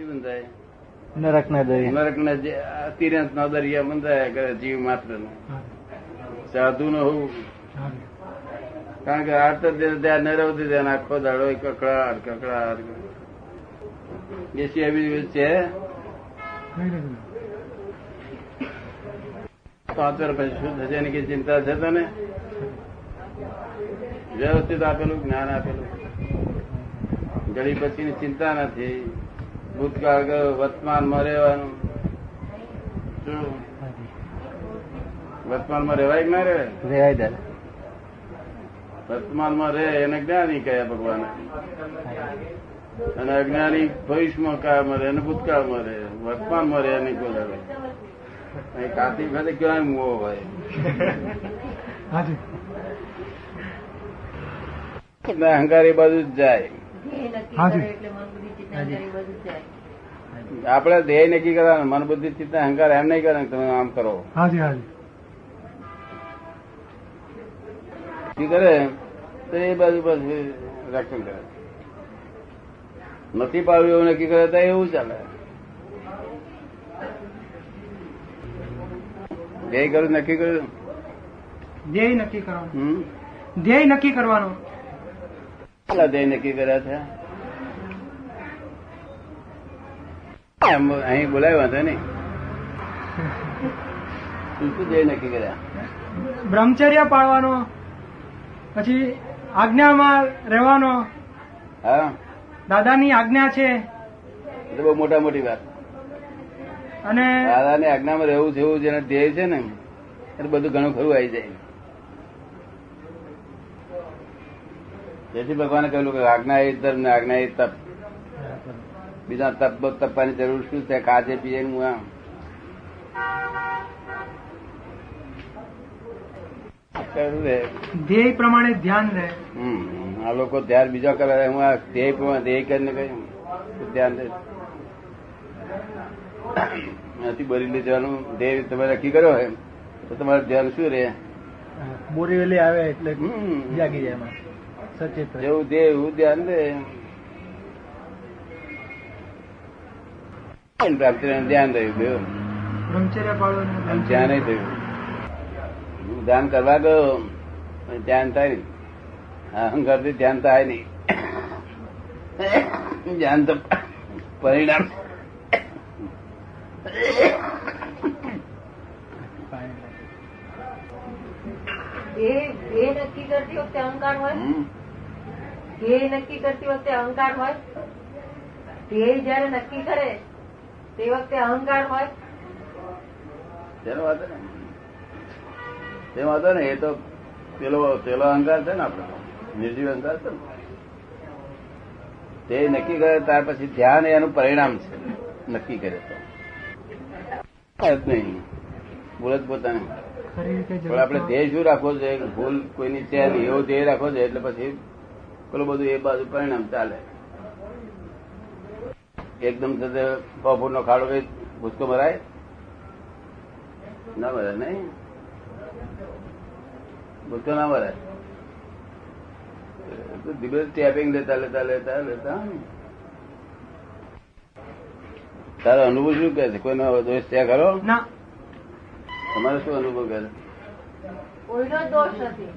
શું બંધાય? નરક દરિયા. નરક ને દરિયા બંધાયા કરે જીવ માત્ર સાધુ નો હોવું. કારણ કે આર્ત ત્યાં નરવતી ત્યાં આખો દાડો કકડાટ કકડાટ એ સિવાય બીજું છે? પાંચ વાર પછી શું થશે? એની કઈ ચિંતા છે તને? વ્યવસ્થિત આપેલું જ્ઞાન આપેલું. ઘડી પછીની ચિંતા નથી. ભૂતકાળ ગયો વર્તમાનમાં રહેવાનું. વર્તમાનમાં રહેવાય ના રહેવાય રેવાય દાદા. વર્તમાનમાં રહે એને જ્ઞાની કયા ભગવાન. અને અજ્ઞાની ભવિષ્યમાં કાળમાં રહે અને ભૂતકાળમાં રહે. વર્તમાનમાં રહે નહીં બોલાવે કાતી વખતે ક્યાંય મોહ હોય? અહંકારી બાજુ જ જાય. હાજી. આપણે ધ્યેય નક્કી કરવાનું મન બુદ્ધિ ચિત્ત અહંકાર એમ નહીં કરે તમે આમ કરો. હાજી હાજી કરે તો એ બાજુ પછી રક્ષણ કરે. નથી પાડ્યું એવું નક્કી કરે તો એવું ચાલે. ધ્યેય કર્યું નક્કી કર્યું? ધ્યેય નક્કી કરવાનું. હમ. ધ્યેય નક્કી કરવાનું. ધ્યેય નક્કી કર્યા છે એમ અહીં બોલાવ્યો હતો નહીં. શું શું ધ્યેય નક્કી કર્યા? બ્રહ્મચર્ય પાળવાનો પછી આજ્ઞામાં રહેવાનો. હા. દાદાની આજ્ઞા છે. એ તો બહુ મોટા મોટી વાત. અને દાદાની આજ્ઞામાં રહેવું જેવું જેને ધ્યેય છે ને એ બધું ઘણું ખરું આવી જાય. તેથી ભગવાને કહ્યું કે આજ્ઞા એ ધર્મ ને આજ્ઞા એ તપ. બીજા તપ તપવાની જરૂર શું છે? કાજે પીએ હું આમ ધ્યેય પ્રમાણે ધ્યાન રહે. હમ. આ લોકો ધ્યાન બીજા કરે. હું આ ધ્યેય પ્રમાણે ધ્યેય કરીને કઈ ધ્યાન દે. નથી બરેલી જવાનું. ધ્યેય તમે નક્કી કર્યો હોય તો તમારું ધ્યાન શું રહે? બોરીવેલી આવે એટલે. જાગી જાય સચેત એવું ધ્યેય એવું ધ્યાન દે. પ્રાપ્તિ ધ્યાન રહ્યું. બ્રહ્મચર્ય ધ્યાન નહીં થયું હું ધ્યાન કરવા ગયો ધ્યાન થાય નહીં અહંકારથી ધ્યાન થાય નહીં ધ્યાન તો પરિણામ ધ્યેય નક્કી કરતી વખતે અહંકાર હોય. ધ્યેય નક્કી કરતી વખતે અહંકાર હોય ધ્યેય જયારે નક્કી કરે તે વખતે અહંકાર હોય? તેનો વાંધો ને તે વાંધો ને એ તો પેલો પેલો અહંકાર છે ને આપડે નિર્જીવ અહંકાર છે ને. તે નક્કી કરે ત્યાર પછી ધ્યાન એનું પરિણામ છે. નક્કી કરે તો. નહીં. બોલત જ પોતાને. પણ આપણે ધ્યેય શું રાખવો છે? ભૂલ કોઈની છે એવો ધ્યેય રાખવો છે એટલે પછી પેલું બધું એ બાજુ પરિણામ ચાલે. એકદમ બપોર નો ખાડો કઈ ભૂસકો મરાય? ના મરે નહીં? ભૂસકો ના મરાય? દિવસ ટેપિંગ લેતા લેતા લેતા લેતા. તારો અનુભવ શું કહે છે? કોઈનો દોષ ત્યાં કરો ના. તમારે શું અનુભવ કરે કોઈનો દોષ નથી.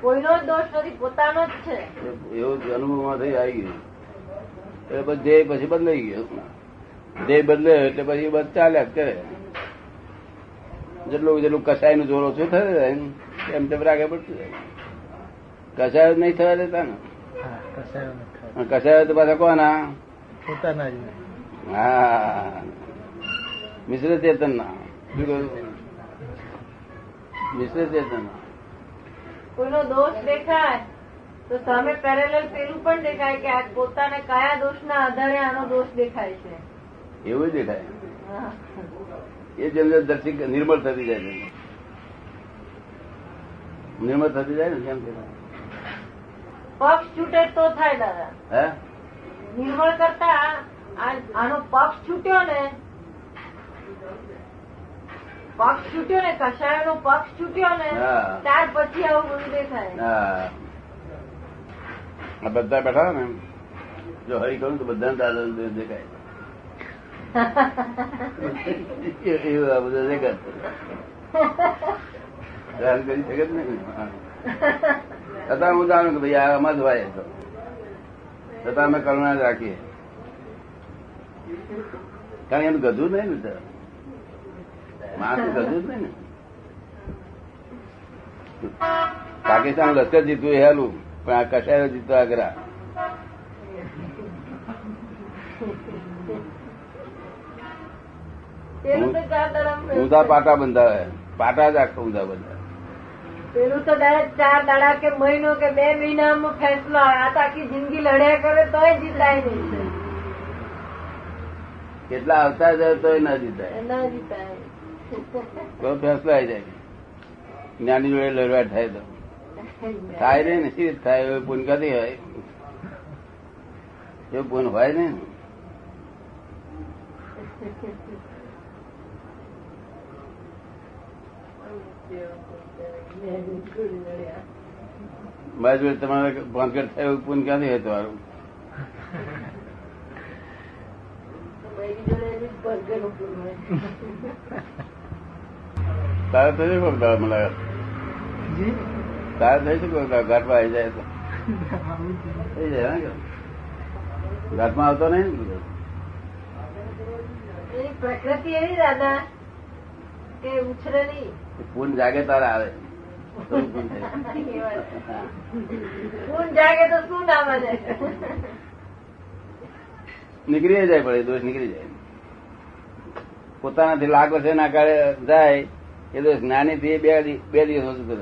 કોઈનો દોષ નથી પોતાનો જ છે. એવું જ અનુભવમાં થઈ આવી ગયું. એટલે પછી ધ્યેય પછી બદલાઈ ગયો. ધ્યેય બદલે એટલે પછી બસ ચાલ્યા જ કરે. જેટલું જેટલું કસાયનું જોર ઓછું થયું જાય ને, એમ તેમ રાગે પડતું જાય. કસાયો નહીં થવા દેતા ને? કસાયો તો પાછા કોના? પોતાના જ હા. મિશ્ર ચેતન ના શું કહ્યું? મિશ્ર ચેતન કોઈનો દોષ દેખાય? તો સામે પેરેલલ પેલું પણ દેખાય કે આ પોતાને કયા દોષના આધારે આનો દોષ દેખાય છે. એવું દેખાય. એ જેમ જેમ દર્શિક નિર્મળ થતી જાય છે. નિર્મળ થતી જાય ને કેમ પક્ષ છૂટે તો થાય દાદા. હે? નિર્મળ કરતા આનો પક્ષ છૂટ્યો ને પક્ષ છૂટ્યો ને કષાયનો પક્ષ છૂટ્યો ને ત્યાર પછી આવું બધું દેખાય. આ બધા બેઠા ને જો હરી કરું તો બધા દાદા દેખાય. એવું આ બધું દેખાય. ધ્યાન કરી શકે જ છતાં હું જાણું કે ભાઈ આ છતાં અમે કરુણા જ રાખીએ. કારણ એનું ગધું જ નહીં ને માણસ ગધું જ નહીં ને. પાકિસ્તાન લશ્કર જીતવું એ હેલું. પણ આ કસાયો જીતો આગ્રા ઊંધા પાટા બંધાવે પાટા જ આખા ઊંધા બંધાવે પેલું તો ડાયરેક્ટ ચાર દાડા કે મહિનો કે બે મહિનામાં ફેસલો આવે આ તો આખી જિંદગી લડ્યા કરે તોય જીતાય નહીં કેટલા આવતા જાય તો ના જીતાય ના જીતાય ફેસલો આવી જાય જ્ઞાની જોડે લડવા થાય તો થાય ને, શી થાય? એવું પૂન કદી હોય. એવું પૂન હોય ને. મારી તમારે ભાંકર થાય એવું પૂન ક્યાંથી હોય તમારું. તારે તો જી. તારે થઈ શું ઘાટમાં આવી જાય તો. થઈ જાય ઘાટમાં આવતો નહીં પ્રકૃતિ એવી દાદા કે ઉછરે નહીં. પૂન જાગે તારે આવે. પૂન જાગે તો શું નામ છે નીકળી જાય પડે દોષ નીકળી જાય. પોતાનાથી લાગો છે ના કાળે જાય એ દોષ જ્ઞાની થી બે દિવસ હતું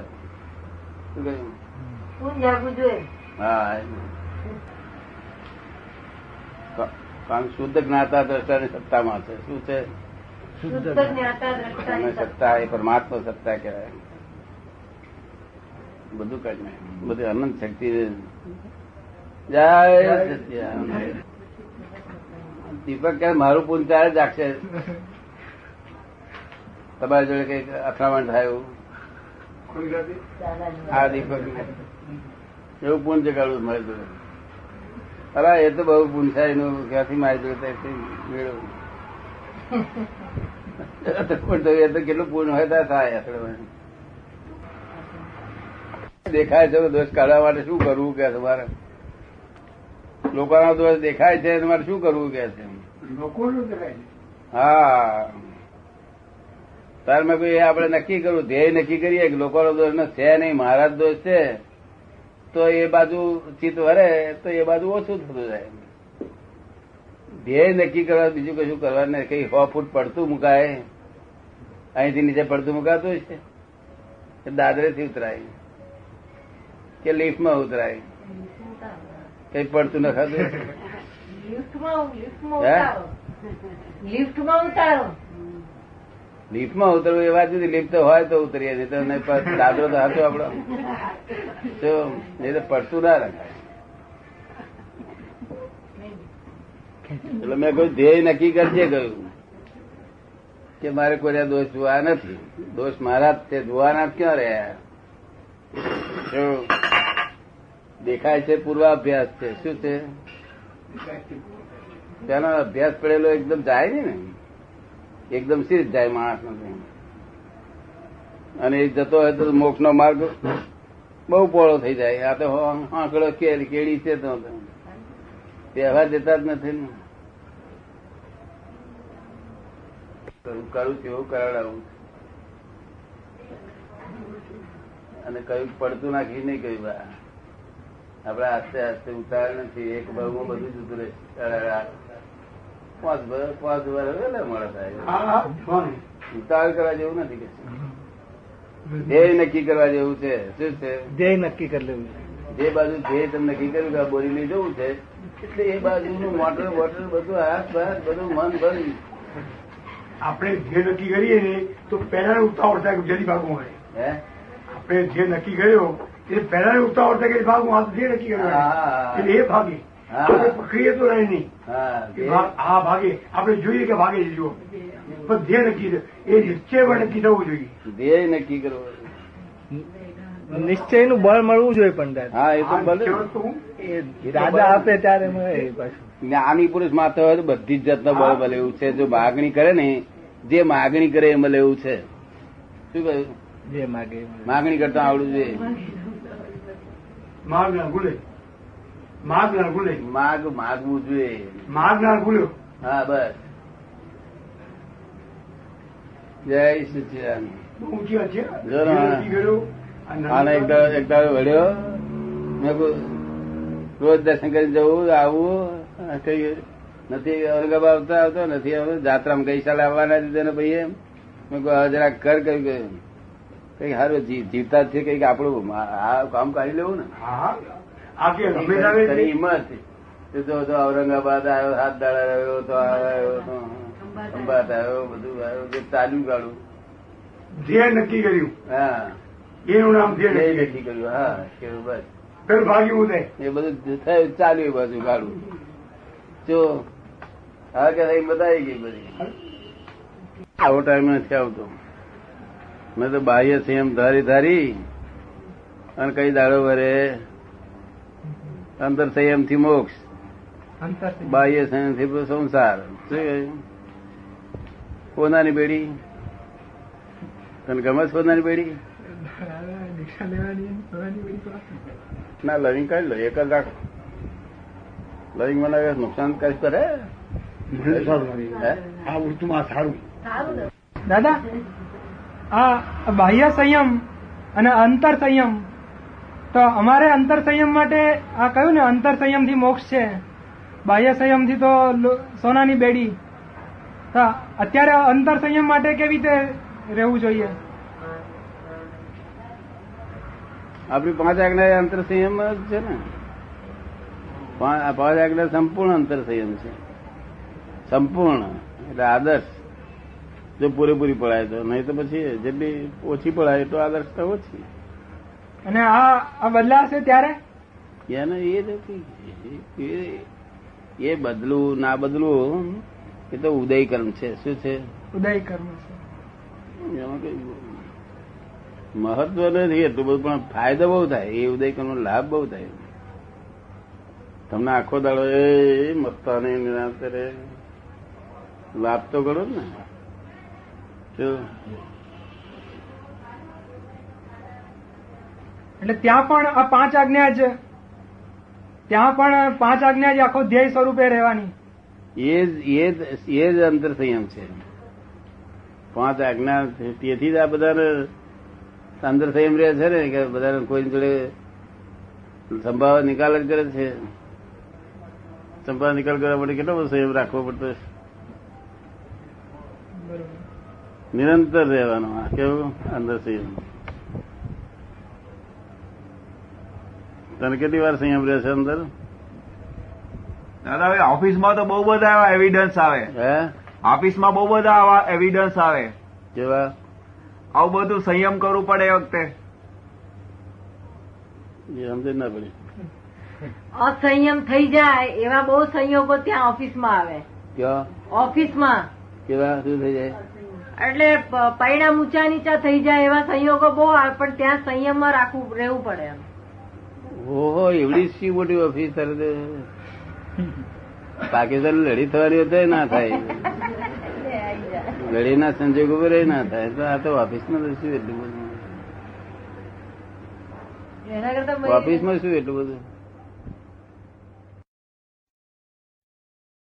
કારણ શુદ્ધ જ્ઞાતા દ્રષ્ટાની સત્તામાં છે. શું છે? અને સત્તા એ પરમાત્મા સત્તા કહેવાય. બધું કઈ નહીં. બધી અનંત શક્તિ જય દીપક કે મારું પૂન ત્યારે જાગશે. તમારી જોડે કંઈક અથડામણ થાય એવું? આ દીપક એવું પૂન જગાડવું મારી જોડે? અરે એ તો બહુ પૂન થાય એનું ક્યાંથી મારી જોડે મેળવું? એ તો કેટલું પૂર્ણ હોય ત્યાં થાય દેખાય છે દોષ કાઢવા માટે શું કરવું કે તમારે લોકોનો દોષ દેખાય છે તમારે શું કરવું કે છે? હા. તાર મેં કોઈ આપણે નક્કી કરવું ધ્યેય નક્કી કરીએ કે લોકોનો દોષ ન છે નહીં મારા દોષ છે. તો એ બાજુ ચિત્ત વરે તો એ બાજુ ઓછું થતું જાય. ધ્યેય નક્કી કરવા બીજું કશું કરવા નહીં કઈ સો ફૂટ પડતું મુકાય. અહીંથી નીચે પડતું મુકાતું છે દાદરેથી ઉતરાય. કે લિફ્ટમાં ઉતરાય. કઈ પડતું નખાતું લિફ્ટમાં લિફ્ટમાં? ઉતારો. લિફ્ટમાં ઉતારો. લિફ્ટમાં ઉતરવું એ વાત જુદી લિફ્ટ તો હોય તો ઉતરીએ, નહીં તો દાદરો તો હતો આપડો તો એ તો પડતું ના રખાય. એટલે મેં કહ્યું, ધ્યેય નક્કી કરજે કહ્યું. કે મારે કોઈ દોષ જોવા નથી. દોષ મારા તે જોવાના ક્યાં રહ્યા? દેખાય છે, પૂર્વાભ્યાસ છે. શું છે? તેનો અભ્યાસ પડેલો એકદમ જાય ને. એકદમ સીધ જાય માણસ અને એ જતો હોય તો મોક્ષ નો માર્ગ બહુ પોળો થઈ જાય. આ તો આંકડો કેળી છે તો વ્યવહાર જતા જ નથી ને. કરું છું, એવું કરાવડાવું અને કયું પડતું નાખી નહીં કહ્યું બા. આપડે આસ્તે આસ્તે ઉતાર નથી. એક ભાગમાં બધું જતું રહે પાંચ પાંચ વર્ષ વહેલા મોડા થાય. ઉતાર કરવા જેવું નથી કે. ધ્યેય નક્કી કરવા જેવું છે. શું છે? ધ્યેય નક્કી કરી લેવું જે બાજુ ધ્યેય તમે નક્કી કર્યું કે બોરી લઈ જવું છે એટલે એ બાજુનું મોટર વોટર બધું હાથ બાથ બધું મન ભરી આપણે જે નક્કી કરીએ ને તો પહેલા ઉતાવળ થાય ભાગવું હોય. હે? આપણે જે નક્કી કર્યો એ પહેલા ઉતાવળ થાય કે હાથ જે નક્કી કર્યો એટલે એ ભાગે. હા. પકડીએ તો રહે નહીં. હા ભાગ- હા ભાગે. આપણે જોઈએ કે ભાગે જજો પણ ધ્યેય નક્કી એ નિશ્ચય પણ નક્કી થવું જોઈએ. ધ્યેય નક્કી કરવું નિશ્ચયનું બળ મળવું જોઈએ પણ હા એ તો? એ દાદા આપે ત્યારે મળે પાછું. જ્ઞાની પુરુષ માત્ર હોય તો બધી જ જાતનો બળ મળે એવું છે. જો માગણી કરે ને જે માગણી કરે એ મળે એવું છે. શું કહ્યું? જે માગે માગણી કરતા આવડવું જોઈએ. માર્ગ ભૂલે. માર્ગ ના ભૂલે માગ માગવું જોઈએ. માગ ના ભૂલ્યો હા બસ. જય સચિદાન ઊંચી વાત છે. આને એક દાડો વળ્યો. મેં રોજ દર્શન કરી જવું આવું. કઈ નથી ઔરંગાબાદ આવતા આવતો નથી આવતો જાત્રામાં ગઈ સાલે આવવાના દીધે ને ભાઈ એમ. મેં કહ્યું, હવે જરા કર કઈ કઈ. સારું જીવતા છે કંઈક આપણું આ આ કામ કાઢી લેવું ને. હિંમત જો તો ઔરંગાબાદ આવ્યો હાથ દાડા આવ્યો તો આવ્યો તો ખંભાત આવ્યો. બધું આવ્યો. જે ચાલ્યું ગાડું જે નક્કી કર્યું. હા. એનું નામ જે નક્કી કર્યું. હા કેવું બસ. ભાગ્યું એ બધું થયું ચાલ્યું બાજુ ગાડું જો હા કે અહીં બતાવી ગઈ બધી. આવો ટાઈમ નથી આવતો. મેં તો બાહ્ય સંયમ ધારી ધારી અને કઈ દાડો વરે અંતર સંયમથી મોક્ષ બાહ્ય સંયમથી સંસાર. કોનાની બેડી? તને ગમે છે કોનાની બેડી. ના લવિંગ કઈ લો એક જ રાખો. લવિંગ મને નુકસાન કઈ કરે? આ સારું સારું. દાદા આ બાહ્ય સંયમ અને અંતર સંયમ તો અમારે અંતર સંયમ માટે આ કહ્યું ને? અંતર સંયમથી મોક્ષ છે. બાહ્ય સંયમથી તો સોનાની બેડી. તો અત્યારે અંતર સંયમ માટે કેવી રીતે રહેવું જોઈએ? આપણી પાંચ આજ્ઞા અંતર સંયમ જ છે ને? પાંચ આજ્ઞા સંપૂર્ણ અંતર સંયમ છે. સંપૂર્ણ, એટલે આદર્શ. જો પૂરેપૂરી પડાય તો. નહીં તો પછી જેટલી ઓછી પડાય તો આદર્શ તો ઓછી. અને આ આ બદલાશે ત્યારે? એને એ એ- એ બદલું ના બદલું એ તો ઉદય કર્મ છે. શું છે? ઉદય કર્મ છે મહત્વ નથી એટલું બધું પણ ફાયદો બહુ થાય. એ ઉદય કર્મનો લાભ બહુ થાય. તમને આખો દાડો એ મસ્તાને નિરાંતરે લાભ તો કરો ને. શું? એટલે ત્યાં પણ આ પાંચ આજ્ઞા જ ત્યાં પણ પાંચ આજ્ઞા જ આખો ધ્યેય સ્વરૂપે રહેવાની. એ જ એ જ એ જ અંતર સંયમ છે. પાંચ આજ્ઞા તેથી જ આ બધાને અંદર સંયમ રહે છે ને કે બધા કોઈ જોડે સંભાવ નિકાલ જ કરે છે. સંભાવ નિકાલ કરવા માટે કેટલો બધો સંયમ રાખવો પડતો છે. નિરંતર રહેવાનો આ કેવું અંદર સંયમ તને કેટલી વાર સંયમ રહે છે અંદર? દાદા હવે ઓફિસમાં તો બહુ બધા એવા એવિડન્સ આવે. હે? ઓફિસમાં બહુ બધા આવા એવિડન્સ આવે. કેવા? આવું બધું સંયમ કરવું પડે એ વખતે. એ સમજ ના પડી. અસંયમ થઈ જાય એવા બહુ સંયોગો ત્યાં ઓફિસમાં આવે. ક્યાં ઓફિસમાં. કેવા? શું થઈ જાય? એટલે પૈડા પરિણામ ઊંચા નીચા થઈ જાય એવા સંયોગો બહુ આવે પણ ત્યાં સંયમમાં રાખવું રહેવું પડે એમ. ઓહો એવડી શી મોટી ઓફિસ પાકિસ્તાન લડી થવાની હોય ના થાય. લડીના સંજોગો પર ના થાય. તો આ તો ઓફિસમાં શું એટલું બધું? ઓફિસમાં શું એટલું બધું?